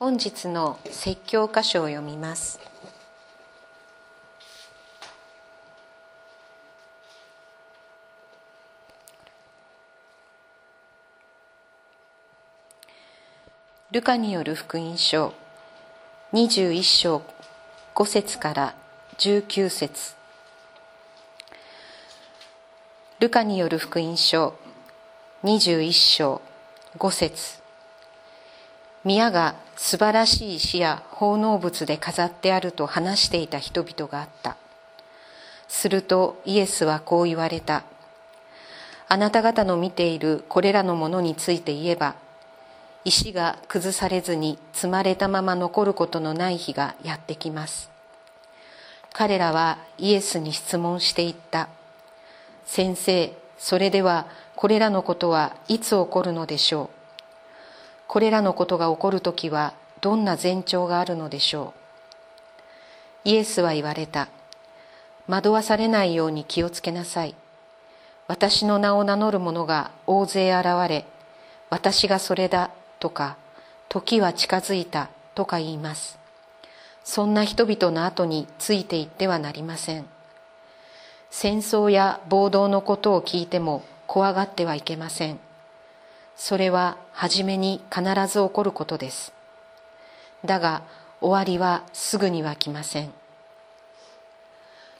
本日の説教箇所を読みます。ルカによる福音書21章5節から19節。ルカによる福音書21章5節。宮が素晴らしい石や奉納物で飾ってあると話していた人々があった。するとイエスはこう言われた。あなた方の見ているこれらのものについて言えば石が崩されずに積まれたまま残ることのない日がやってきます。彼らはイエスに質問していった。先生それではこれらのことはいつ起こるのでしょう？これらのことが起こるときはどんな前兆があるのでしょう。イエスは言われた。惑わされないように気をつけなさい。私の名を名乗る者が大勢現れ私がそれだとか時は近づいたとか言います。そんな人々の後についていってはなりません。戦争や暴動のことを聞いても怖がってはいけません。それは初めに必ず起こることです。だが終わりはすぐには来ません。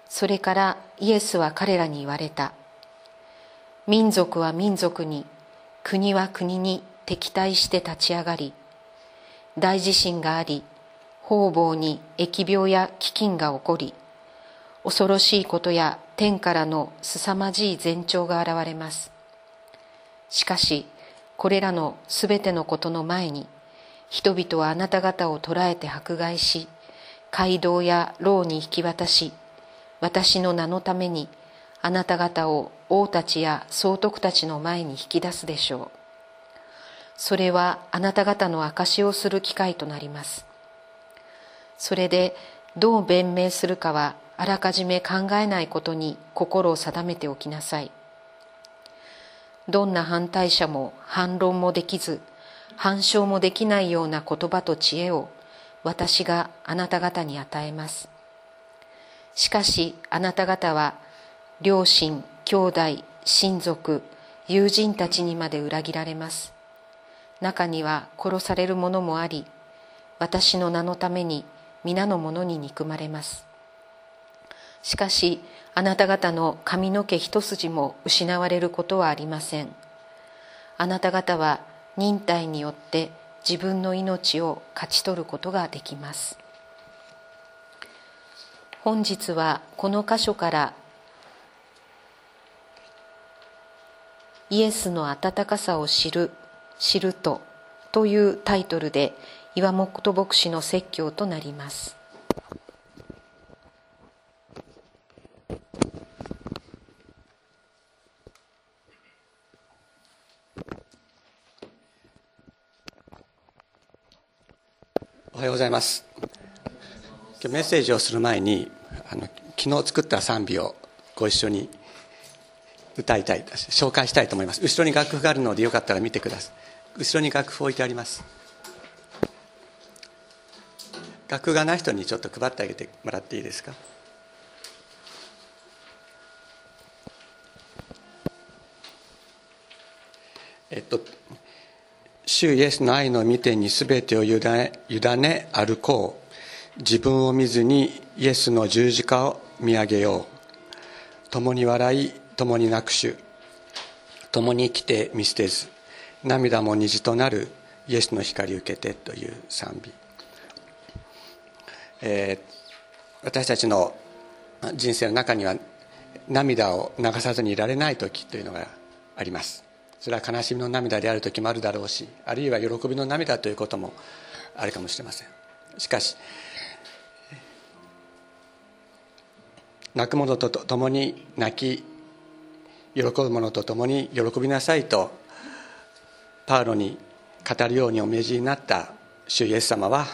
それからイエスは彼らに言われた。民族は民族に国は国に敵対して立ち上がり大地震があり方々に疫病や飢饉が起こり恐ろしいことや天からの凄まじい前兆が現れます。しかしこれらのすべてのことの前に人々はあなた方を捕らえて迫害し街道や牢に引き渡し私の名のためにあなた方を王たちや総督たちの前に引き出すでしょう。それはあなた方の証をする機会となります。それでどう弁明するかはあらかじめ考えないことに心を定めておきなさい。どんな反対者も反論もできず反証もできないような言葉と知恵を私があなた方に与えます。しかしあなた方は両親兄弟親族友人たちにまで裏切られます。中には殺される者もあり私の名のために皆の者に憎まれます。しかしあなた方の髪の毛一筋も失われることはありません。あなた方は忍耐によって自分の命を勝ち取ることができます。本日はこの箇所からイエスの温かさを知る知るとというタイトルで岩本牧師の説教となります。ございます。今日メッセージをする前にあの昨日作った賛美をご一緒に歌いたい紹介したいと思います。後ろに楽譜があるのでよかったら見てください。後ろに楽譜置いてあります。楽譜がない人にちょっと配ってあげてもらっていいですかえっと主イエスの愛の御手に全てを委ね委ね歩こう。自分を見ずにイエスの十字架を見上げよう。共に笑い共に泣く主共に生きて見捨てず涙も虹となるイエスの光受けてという賛美、えー、私たちの人生の中には涙を流さずにいられない時というのがあります。それは悲しみの涙である時もあるだろうしあるいは喜びの涙ということもあるかもしれません。しかし泣く者と共に泣き喜ぶ者と共に喜びなさいとパウロに語るようにお命じになった主イエス様は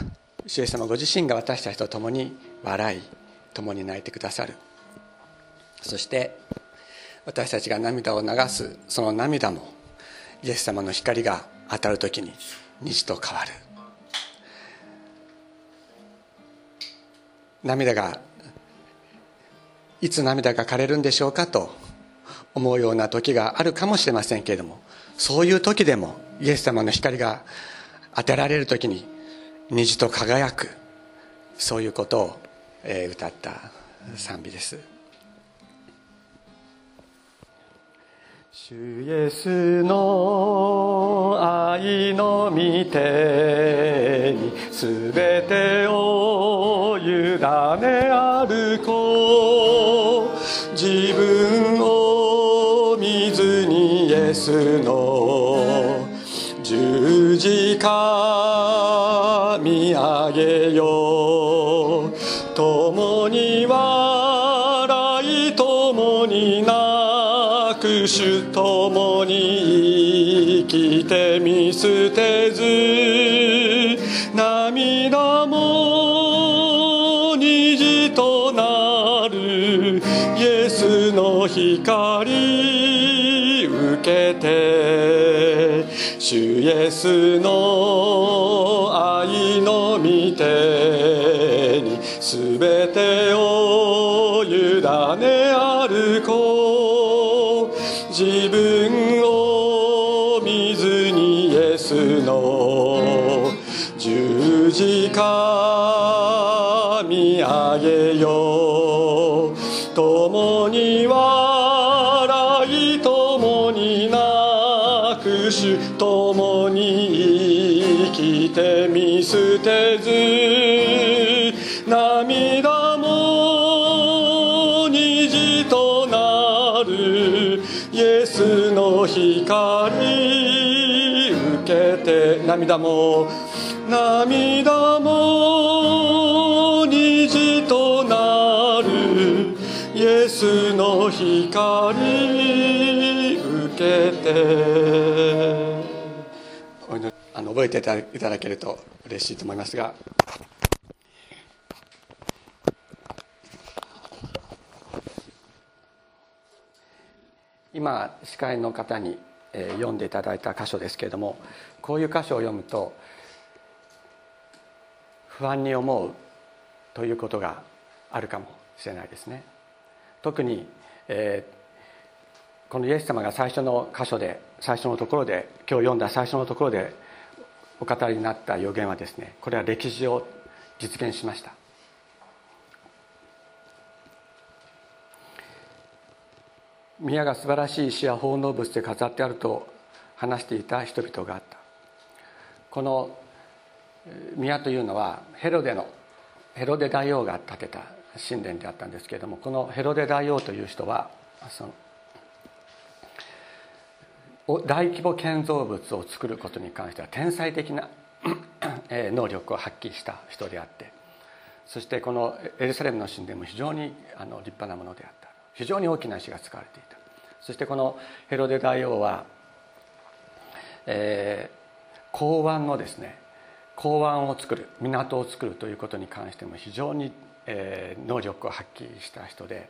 主イエス様ご自身が私たちと共に笑い共に泣いてくださる。そして私たちが涙を流すその涙もイエス様の光が当たる時に虹と変わる涙がいつ涙が枯れるんでしょうかと思うような時があるかもしれませんけれどもそういう時でもイエス様の光が当てられる時に虹と輝くそういうことを歌った賛美です。主イエスの愛の御手にすべてを委ね歩こう。自分を見ずにイエスの捨てず涙も虹となるイエスの光受けて主イエスの愛の御手にすべてを委ね歩こ涙も涙も虹となる。イエスの光受けて。あの覚えていただけると嬉しいと思いますが。今司会の方に読んでいただいた箇所ですけれどもこういう箇所を読むと不安に思うということがあるかもしれないですね。特に、えー、このイエス様が最初の箇所で最初のところで今日読んだ最初のところでお語りになった予言はですねこれは歴史上実現しました。宮が素晴らしい石や奉納物で飾ってあると話していた人々があった。この宮というのはヘロデのヘロデ大王が建てた神殿であったんですけれどもこのヘロデ大王という人はその大規模建造物を作ることに関しては天才的な 能力を発揮した人であってそしてこのエルサレムの神殿も非常にあの立派なものであった。非常に大きな石が使われていた。そしてこのヘロデ大王は、えー、港湾のですね港湾を作る港を作るということに関しても非常に、え、能力を発揮した人で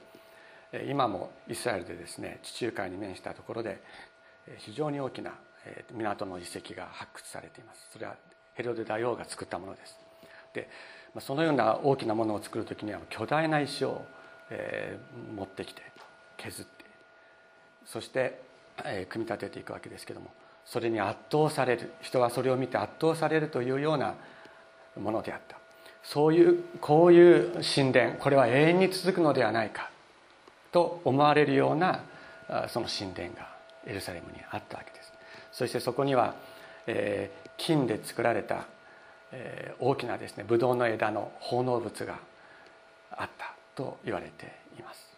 今もイスラエルでですね地中海に面したところで非常に大きな港の遺跡が発掘されています。それはヘロデ大王が作ったものです。でそのような大きなものを作る時には巨大な石を、え、持ってきて削ってそして、え、組み立てていくわけですけどもそれに圧倒される。人はそれを見て圧倒されるというようなものであった。そういうこういう神殿これは永遠に続くのではないかと思われるようなその神殿がエルサレムにあったわけです。そしてそこには、えー、金で作られた、えー、大きなですねブドウの枝の奉納物があったと言われています。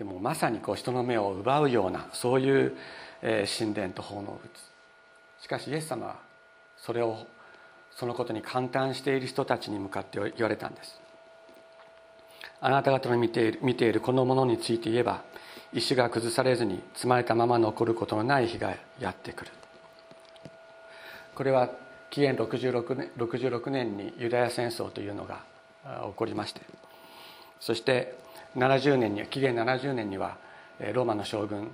でもまさにこう人の目を奪うようなそういう神殿と奉納物。しかしイエス様はそれをそのことに感嘆している人たちに向かって言われたんです。あなた方の見ている見ているこのものについて言えば石が崩されずに積まれたまま残ることのない日がやってくる。これは紀元66年 ,66 年にユダヤ戦争というのが起こりまして。そして70年には紀元70年にはローマの将軍、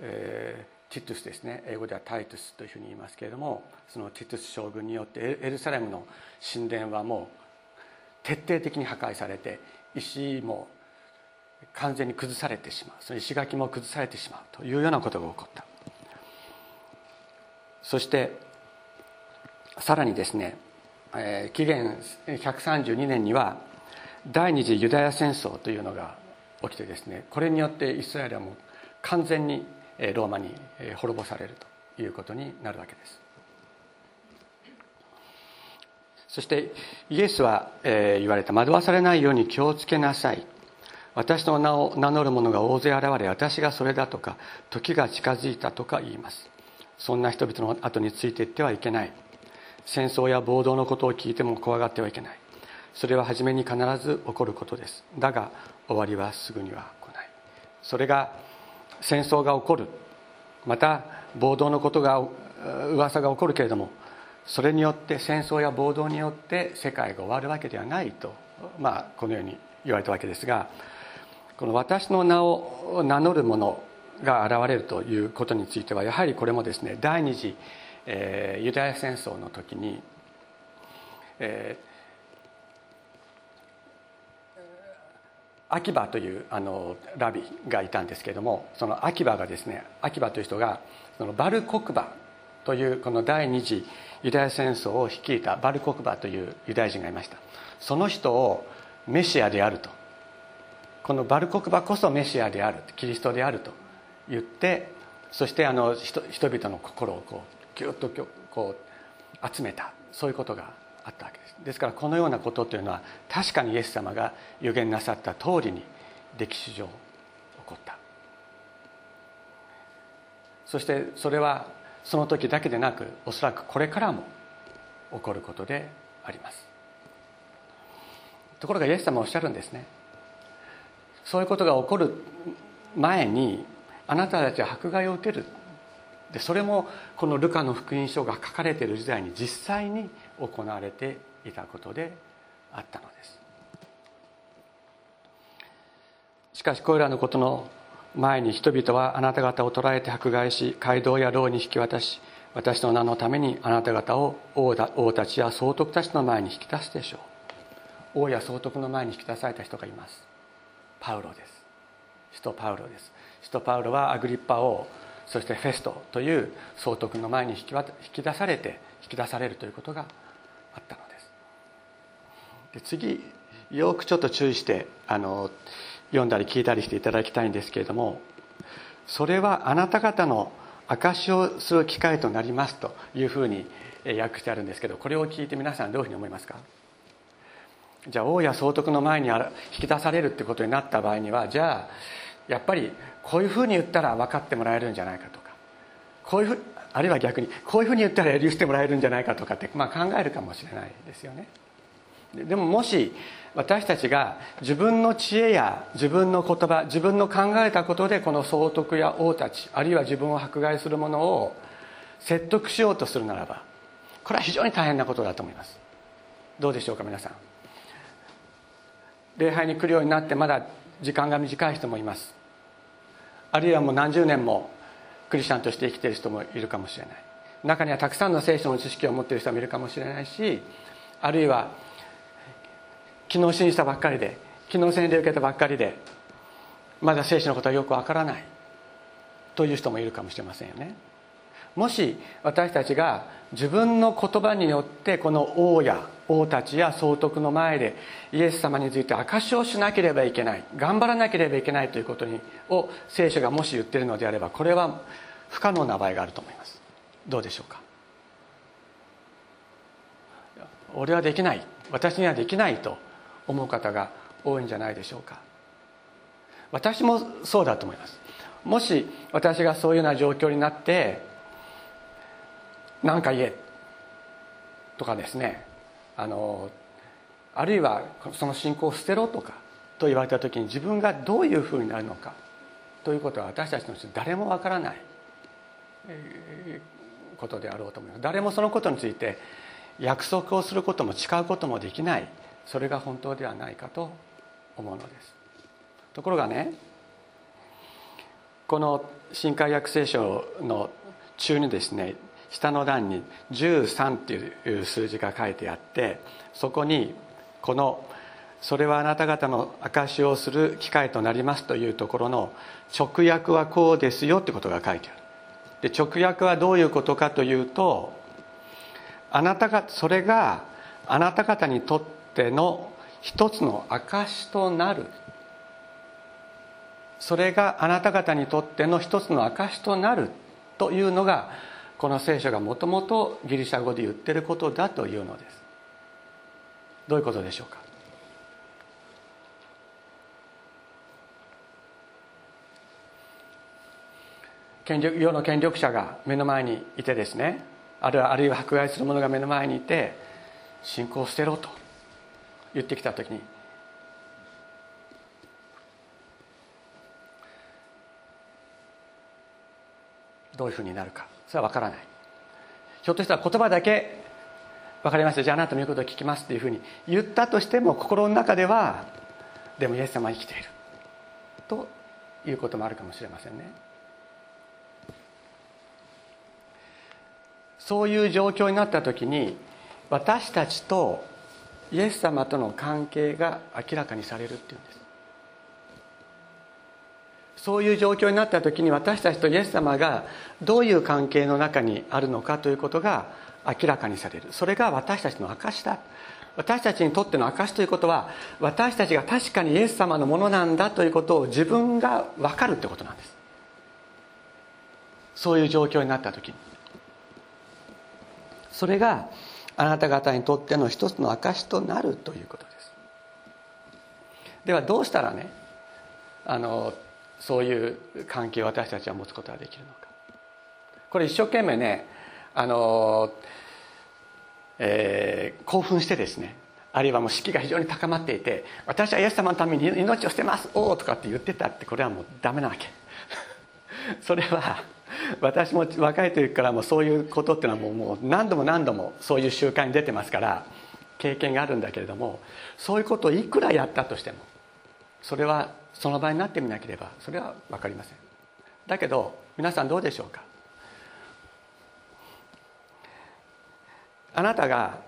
えー、ティトゥスですね英語ではタイトゥスというふうに言いますけれどもそのティトゥス将軍によってエルサレムの神殿はもう徹底的に破壊されて石も完全に崩されてしまうその石垣も崩されてしまうというようなことが起こった。そしてさらにですね、えー、紀元132年には第二次ユダヤ戦争というのが起きてですねこれによってイスラエルはもう完全にローマに滅ぼされるということになるわけです。そしてイエスは、言われた。惑わされないように気をつけなさい。私の名を名乗る者が大勢現れ私がそれだとか時が近づいたとか言います。そんな人々の後についていってはいけない。戦争や暴動のことを聞いても怖がってはいけない。それは初めに必ず起こることです。だが終わりはすぐには来ない。それが戦争が起こる。また暴動のことが噂が起こるけれどもそれによって戦争や暴動によって世界が終わるわけではないと、まあ、このように言われたわけですがこの私の名を名乗る者が現れるということについてはやはりこれもですね第二次、えー、ユダヤ戦争の時に、えー秋葉というあのラビがいたんですけれどもその秋葉がですね秋葉という人がそのバルコクバというこの第二次ユダヤ戦争を率いたバルコクバというユダヤ人がいました。その人をメシアであると。このバルコクバこそメシアであるキリストであると言ってそしてあの人々の心をこうギュッとこう集めた。そういうことがあったわけです。ですからこのようなことというのは確かにイエス様が予言なさった通りに歴史上起こった。そしてそれはその時だけでなくおそらくこれからも起こることであります。ところがイエス様はおっしゃるんですね。そういうことが起こる前にあなたたちは迫害を受ける。でそれもこのルカの福音書が書かれている時代に実際に行われていたことであったのです。しかしこれらのことの前に人々はあなた方を捕らえて迫害し街道や牢に引き渡し私の名のためにあなた方を王王たちや総督たちの前に引き出すでしょう。王や総督の前に引き出された人がいます。パウロです。使徒パウロです。使徒パウロはアグリッパ王そしてフェストという総督の前に引き引き出されて引き出されるということがったので次よくちょっと注意してあの読んだり聞いたりしていただきたいんですけれどもそれはあなた方の証しをする機会となりますというふうに訳してあるんですけどこれを聞いて皆さんどういうふうに思いますか？じゃあ王や総督の前に引き出されるってことになった場合にはじゃあやっぱりこういうふうに言ったら分かってもらえるんじゃないかとかこういうふうあるいは逆にこういうふうに言ったら許してもらえるんじゃないかとかって、まあ、考えるかもしれないですよね。でももし私たちが自分の知恵や自分の言葉自分の考えたことでこの総督や王たちあるいは自分を迫害する者を説得しようとするならばこれは非常に大変なことだと思います。どうでしょうか皆さん。礼拝に来るようになってまだ時間が短い人もいます。あるいはもう何十年もクリスチャンとして生きている人もいるかもしれない。中にはたくさんの聖書の知識を持っている人もいるかもしれないしあるいは昨日信じたばっかりで昨日洗礼受けたばっかりでまだ聖書のことはよくわからないという人もいるかもしれませんよね。もし私たちが自分の言葉によってこの王や王たちや総督の前でイエス様について証しをしなければいけない頑張らなければいけないということにを聖書がもし言っているのであればこれは不可能な場合があると思います。どうでしょうか？俺はできない私にはできないと思う方が多いんじゃないでしょうか。私もそうだと思います。もし私がそういうような状況になって何か言え。とかですね。あのあるいはその信仰を捨てろとかと言われた時に自分がどういうふうになるのかということは私たちの人誰もわからない。ことであろうと思います。誰もそのことについて約束をすることも誓うこともできない。それが本当ではないかと思うのです。ところがねこの新海約聖書の中にですね下の段に13っていう数字が書いてあってそこにこのそれはあなた方の証しをする機会となりますというところの直訳はこうですよってことが書いてある。で直訳はどういうことかというとあなたがそれがあなた方にとっての一つの証となる。それがあなた方にとっての一つの証となるというのがこの聖書がもともとギリシャ語で言ってることだというのです。どういうことでしょうか？権力世の権力者が目の前にいてですねあるいはあるいは迫害する者が目の前にいて信仰を捨てろと言ってきた時にどういうふうになるか。それは分からない。ひょっとしたら言葉だけ分かりました。じゃああなたの言うことを聞きますっていうふうに言ったとしても心の中ではでもイエス様は生きているということもあるかもしれませんね。そういう状況になった時に私たちとイエス様との関係が明らかにされるっていうんです。そういう状況になった時に私たちとイエス様がどういう関係の中にあるのかということが明らかにされる。それが私たちの証だ。私たちにとっての証ということは私たちが確かにイエス様のものなんだということを自分が分かるってことなんです。そういう状況になった時に。それがあなた方にとっての一つの証となるということです。ではどうしたらねあのそういう関係を私たちは持つことができるのかこれ一生懸命ねあの、えー、興奮してですねあるいはもう士気が非常に高まっていて「私はイエス様のために命を捨てますおお!」とかって言ってたってこれはもうダメなわけ それは私も若い時からもそういうことっていうのはもうもう何度も何度もそういう習慣に出てますから経験があるんだけれどもそういうことをいくらやったとしてもそれはその場になってみなければそれは分かりません。だけど皆さんどうでしょうか？あなたが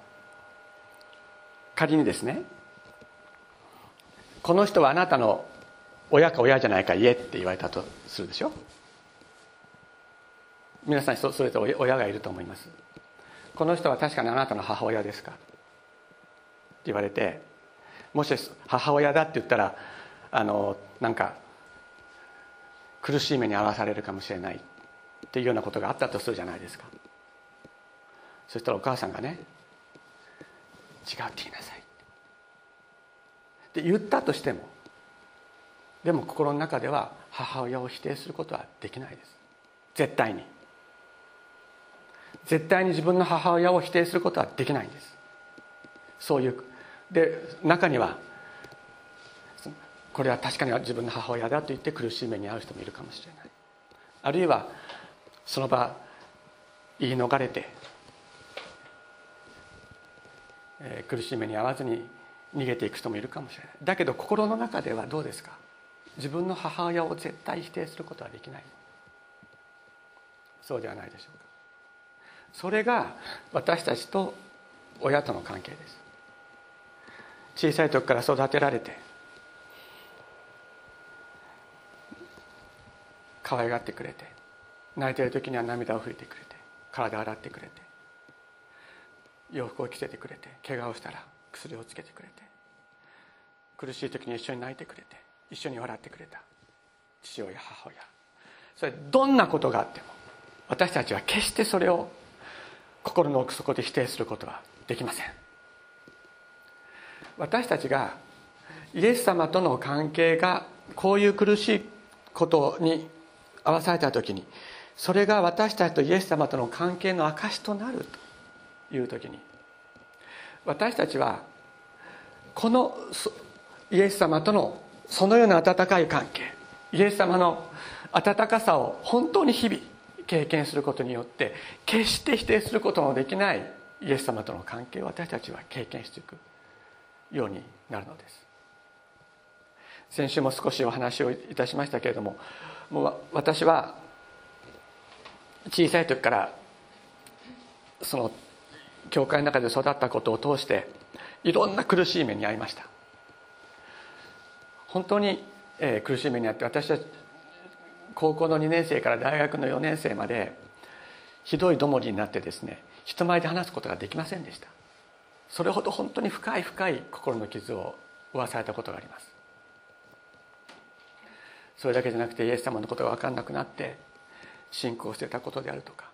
仮にですねこの人はあなたの親か親じゃないか言えって言われたとするでしょ？皆さんそれぞれ親がいると思います。この人は確かにあなたの母親ですか？って言われてもし母親だって言ったらあのなんか苦しい目に遭わされるかもしれない。っていうようなことがあったとするじゃないですか。そしたらお母さんがね「違うって言いなさい」って言ったとしてもでも心の中では母親を否定することはできないです。絶対に。絶対に自分の母親を否定することはできないんです。そういうで中にはこれは確かに自分の母親だと言って苦しい目に遭う人もいるかもしれない。あるいはその場言い逃れて、えー、苦しい目に遭わずに逃げていく人もいるかもしれない。だけど心の中ではどうですか？自分の母親を絶対否定することはできない。そうではないでしょうか。それが私たちと親との関係です。小さい時から育てられて可愛がってくれて泣いてる時には涙を拭いてくれて体洗ってくれて洋服を着せてくれて怪我をしたら薬をつけてくれて苦しい時に一緒に泣いてくれて一緒に笑ってくれた父親母親。それどんなことがあっても私たちは決してそれを心の奥底で否定することはできません。私たちがイエス様との関係がこういう苦しいことに合わされた時にそれが私たちとイエス様との関係の証となるという時に私たちはこのイエス様とのそのような温かい関係イエス様の温かさを本当に日々経験することによって決して否定することのできないイエス様との関係を私たちは経験していくようになるのです。先週も少しお話をいたしましたけれどももう私は小さい時からその教会の中で育ったことを通していろんな苦しい目に遭いました。本当に、えー、苦しい目に遭って私は高校の2年生から大学の4年生までひどいどもりになってですね人前で話すことができませんでした。それほど本当に深い深い心の傷を負わされたことがあります。それだけじゃなくてイエス様のことが分かんなくなって信仰してたことであるとか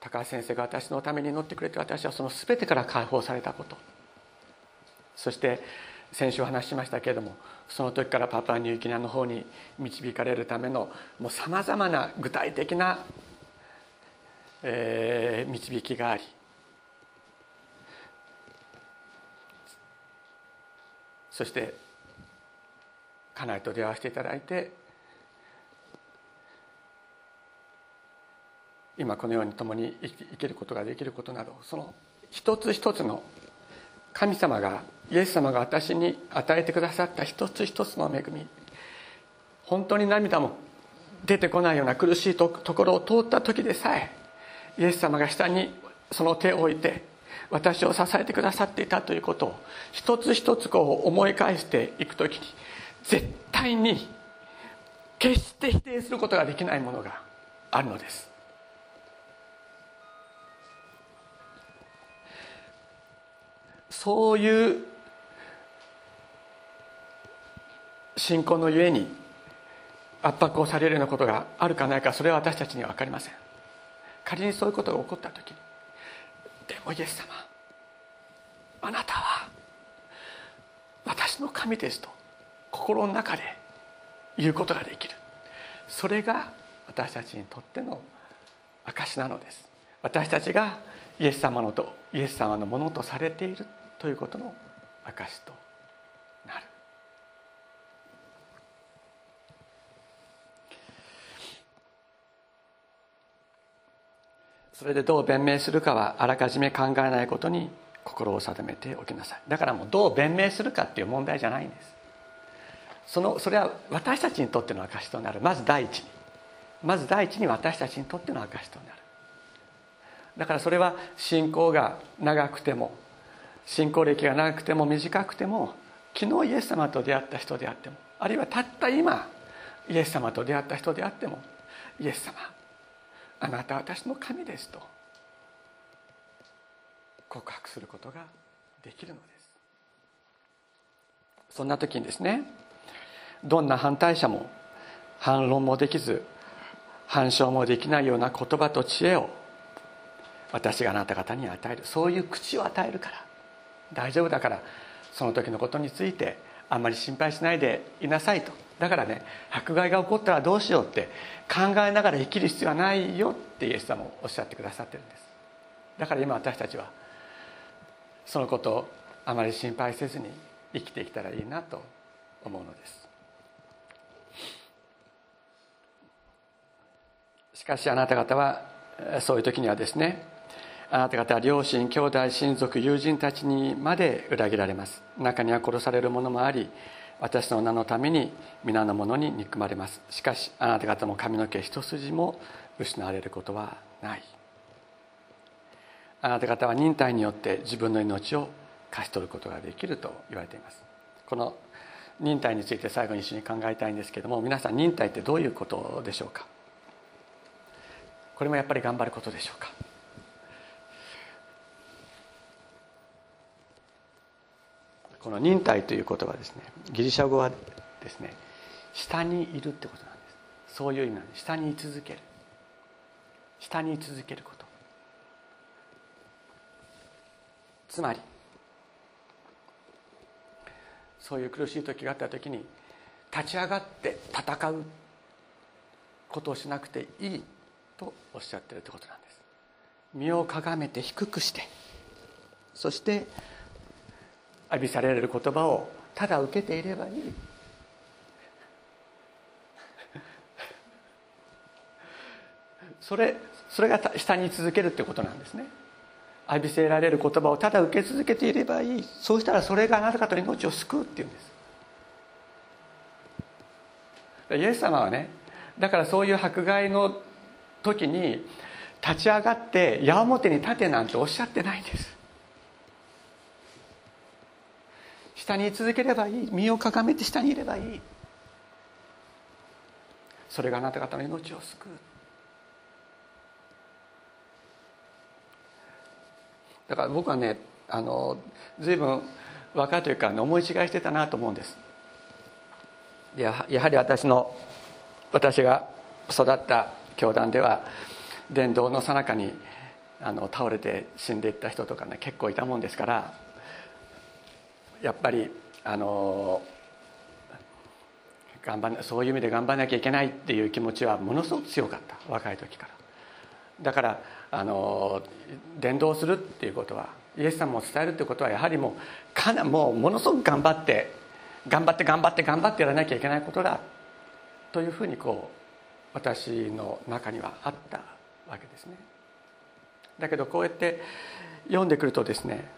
高橋先生が私のために祈ってくれて私はその全てから解放されたこと。そして先週話しましたけれどもその時からパパニューギニアの方に導かれるためのさまざまな具体的な、えー、導きがありそして家内と出会わせていただいて今このように共に生きることができることなどその一つ一つの神様がイエス様が私に与えてくださった一つ一つの恵み本当に涙も出てこないような苦しいところを通った時でさえイエス様が下にその手を置いて私を支えてくださっていたということを一つ一つこう思い返していく時に絶対に決して否定することができないものがあるのです。そういう信仰のゆえに圧迫をされるようなことがあるかないかそれは私たちには分かりません。仮にそういうことが起こった時にでもイエス様あなたは私の神ですと心の中で言うことができる。それが私たちにとっての証なのです。私たちがイエス様のとイエス様のものとされているということの証となる。それでどう弁明するかはあらかじめ考えないことに心を定めておきなさい。だからもうどう弁明するかっていう問題じゃないんです。そのそれは私たちにとっての証となる。まず第一に。まず第一に私たちにとっての証となる。だからそれは信仰が長くても信仰歴が長くても短くても昨日イエス様と出会った人であってもあるいはたった今イエス様と出会った人であってもイエス様あなたは私の神ですと告白することができるのです。そんな時にですねどんな反対者も反論もできず反証もできないような言葉と知恵を私があなた方に与える。そういう口を与えるから。大丈夫だから。その時のことについてあんまり心配しないでいなさいと。だからね迫害が起こったらどうしようって考えながら生きる必要はないよってイエス様もおっしゃってくださってるんです。だから今私たちはそのことをあまり心配せずに生きていけたらいいなと思うのです。しかしあなた方はそういう時にはですねあなた方は両親兄弟親族友人たちにまで裏切られます。中には殺される者もあり私の名のために皆の者に憎まれます。しかしあなた方も髪の毛一筋も失われることはない。あなた方は忍耐によって自分の命を勝ち取ることができると言われています。この忍耐について最後に一緒に考えたいんですけども皆さん忍耐ってどういうことでしょうか？これもやっぱり頑張ることでしょうか？この忍耐という言葉ですね。ギリシャ語はですね下にいるってことなんです。そういう意味なんです。下に居続ける。下に居続けること。つまりそういう苦しい時があった時に立ち上がって戦うことをしなくていいとおっしゃってるってことなんです。身をかがめて低くしてそして浴びされる言葉をただ受けていればいい。それそれが下に続けるってことなんですね。浴びせられる言葉をただ受け続けていればいい。そうしたらそれがあなた方の命を救うっていうんです。イエス様はねだからそういう迫害の時に立ち上がって矢面に立てなんておっしゃってないんです。下に居続ければいい。身をかがめて下にいればいい。それがあなた方の命を救う。だから僕はねあの随分若いというか思い違いしてたなと思うんです。ややはり私の私が育った教団では伝道のさなかにあの倒れて死んでいった人とかね結構いたもんですからやっぱりあの頑張そういう意味で頑張らなきゃいけないっていう気持ちはものすごく強かった若い時から。だからあの伝道するっていうことはイエス様を伝えるってことはやはりもうかなもうものすごく頑張って頑張って頑張って頑張ってやらなきゃいけないことだというふうにこう私の中にはあったわけですね。だけどこうやって読んでくるとですね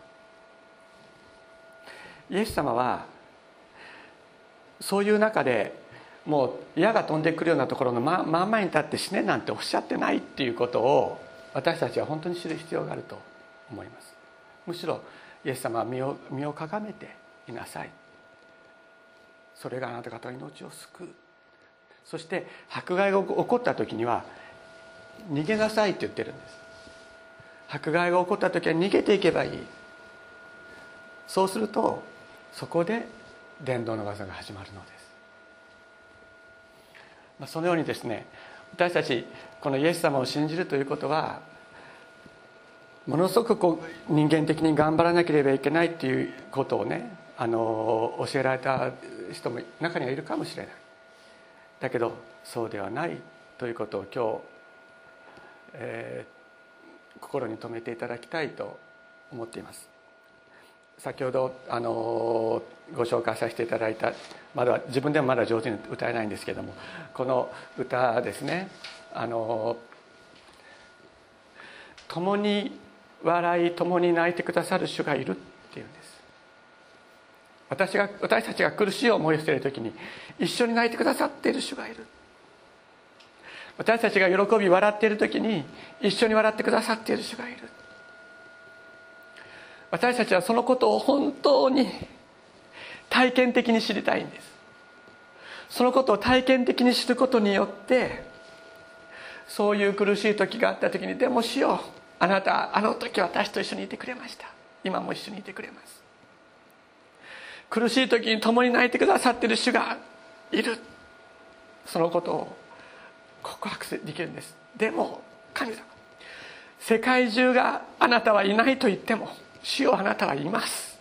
イエス様はそういう中でもう矢が飛んでくるようなところの真ん前に立って死ねなんておっしゃってないっていうことを私たちは本当に知る必要があると思います。むしろイエス様は身を身をかがめていなさい。それがあなた方の命を救う。そして迫害が起こった時には逃げなさいって言ってるんです。迫害が起こった時は逃げていけばいい。そうするとそこで伝道の技が始まるのです。まそのようにですね私たちこのイエス様を信じるということはものすごくこう人間的に頑張らなければいけないっていうことをねあの教えられた人も中にはいるかもしれない。だけどそうではないということを今日、えー、心に留めていただきたいと思っています。先ほどあのご紹介させていただいたまだ自分でもまだ上手に歌えないんですけどもこの歌ですねあの共に笑い共に泣いてくださる主がいるっていうんです私が私たちが苦しい思いをしている時に一緒に泣いてくださっている主がいる。私たちが喜び笑っている時に一緒に笑ってくださっている主がいる。私たちはそのことを本当に体験的に知りたいんです。そのことを体験的に知ることによってそういう苦しい時があった時にでもしようあなたあの時私と一緒にいてくれました。今も一緒にいてくれます。苦しい時に共に泣いてくださっている主がいる。そのことを告白できるんです。でも神様世界中があなたはいないと言っても主よあなたはいます。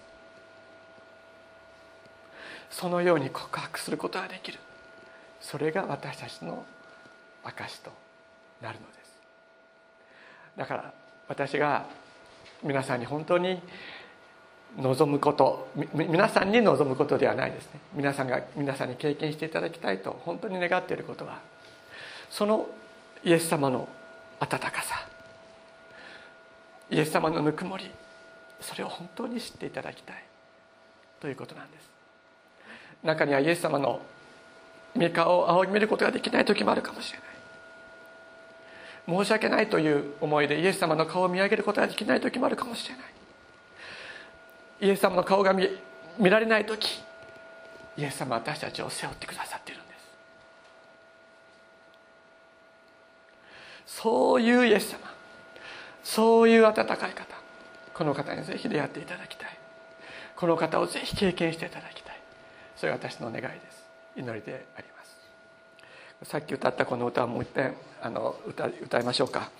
そのように告白することができる。それが私たちの証となるのです。だから私が皆さんに本当に望むこと。皆さんに望むことではないですね。皆さんが皆さんに経験していただきたいと本当に願っていることはそのイエス様の温かさイエス様のぬくもりそれを本当に知っていただきたいということなんです。中にはイエス様の御顔を仰ぎ見ることができない時もあるかもしれない。申し訳ないという思いでイエス様の顔を見上げることができない時もあるかもしれない。イエス様の顔が見見られない時イエス様は私たちを背負ってくださっているんです。そういうイエス様そういう温かい方この方にぜひ出会っていただきたい。この方をぜひ経験していただきたい。それが私の願いです。祈りであります。さっき歌ったこの歌をもう一遍あの歌歌いましょうか。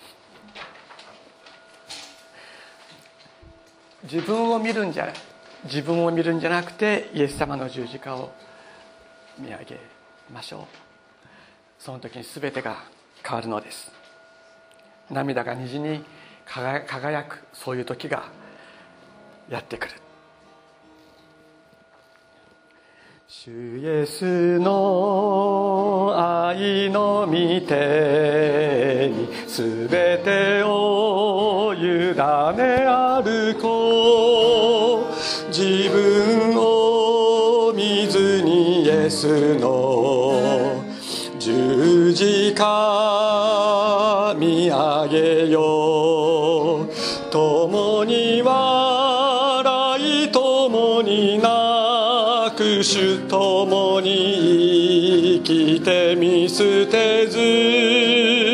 自分を見るんじゃない。自分を見るんじゃなくてイエス様の十字架を見上げましょう。その時に全てが変わるのです。涙が虹に輝くそういう時がやってくる。主イエスの愛の御手にすべてを委ね歩スの十字架見上げよ。う共に笑い共に泣く主共に生きて見捨てず。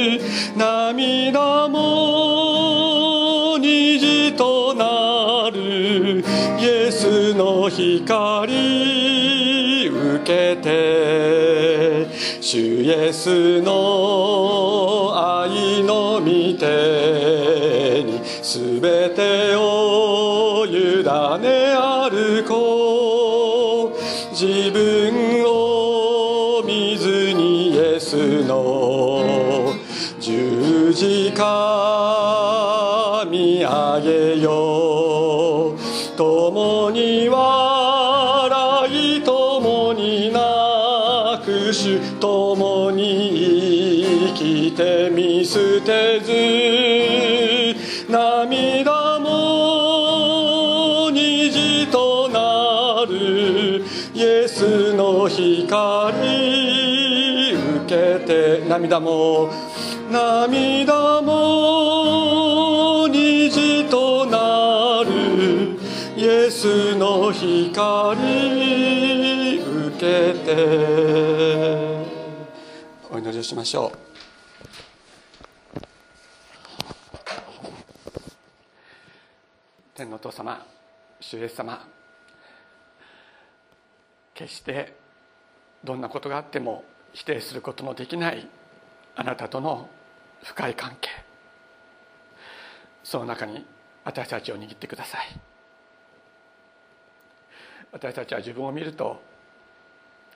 スのけて涙も涙も虹となる。イエスの光受けて。お祈りをしましょう。天のお父様主イエス様。決してどんなことがあっても否定することのできないあなたとの深い関係。その中に私たちを握ってください。私たちは自分を見ると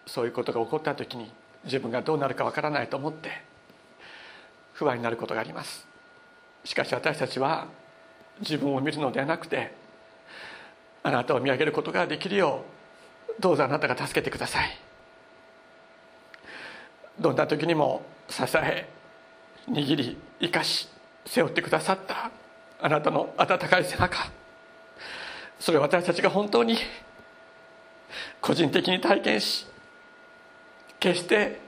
そういうことが起こった時に自分がどうなるかわからないと思って不安になることがあります。しかし私たちは自分を見るのではなくてあなたを見上げることができるようどうぞあなたが助けてください。どんな時にも支え握り生かし背負ってくださったあなたの温かい背中。それを私たちが本当に個人的に体験し決して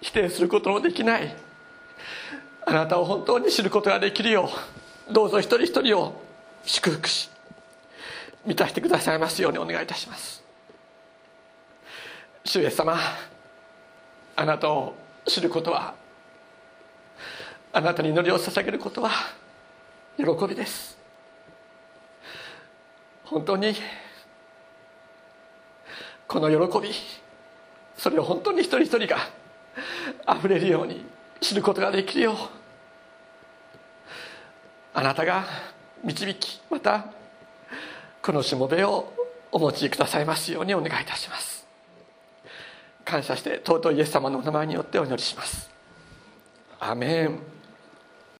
否定することのできないあなたを本当に知ることができるようどうぞ一人一人を祝福し満たしてくださいますようにお願いいたします。主イエス様あなたを知ることはあなたに祈りを捧げることは喜びです。本当にこの喜びそれを本当に一人一人があふれるように知ることができるようあなたが導きまたこのしもべをお持ちくださいますようにお願いいたします。感謝して尊いイエス様のお名前によってお祈りします。アメン。